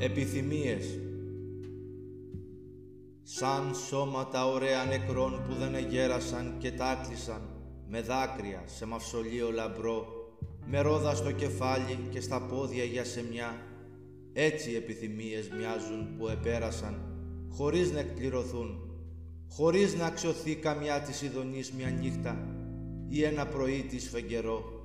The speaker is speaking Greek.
Επιθυμίες. Σαν σώματα ωραία νεκρών που δεν εγέρασαν και τάκλισαν με δάκρυα σε μαυσολείο λαμπρό, με ρόδα στο κεφάλι και στα πόδια για σεμιά, έτσι οι επιθυμίες μοιάζουν που επέρασαν, χωρίς να εκπληρωθούν, χωρίς να αξιωθεί καμιά της ειδονής μια νύχτα ή ένα πρωί της φεγγερό.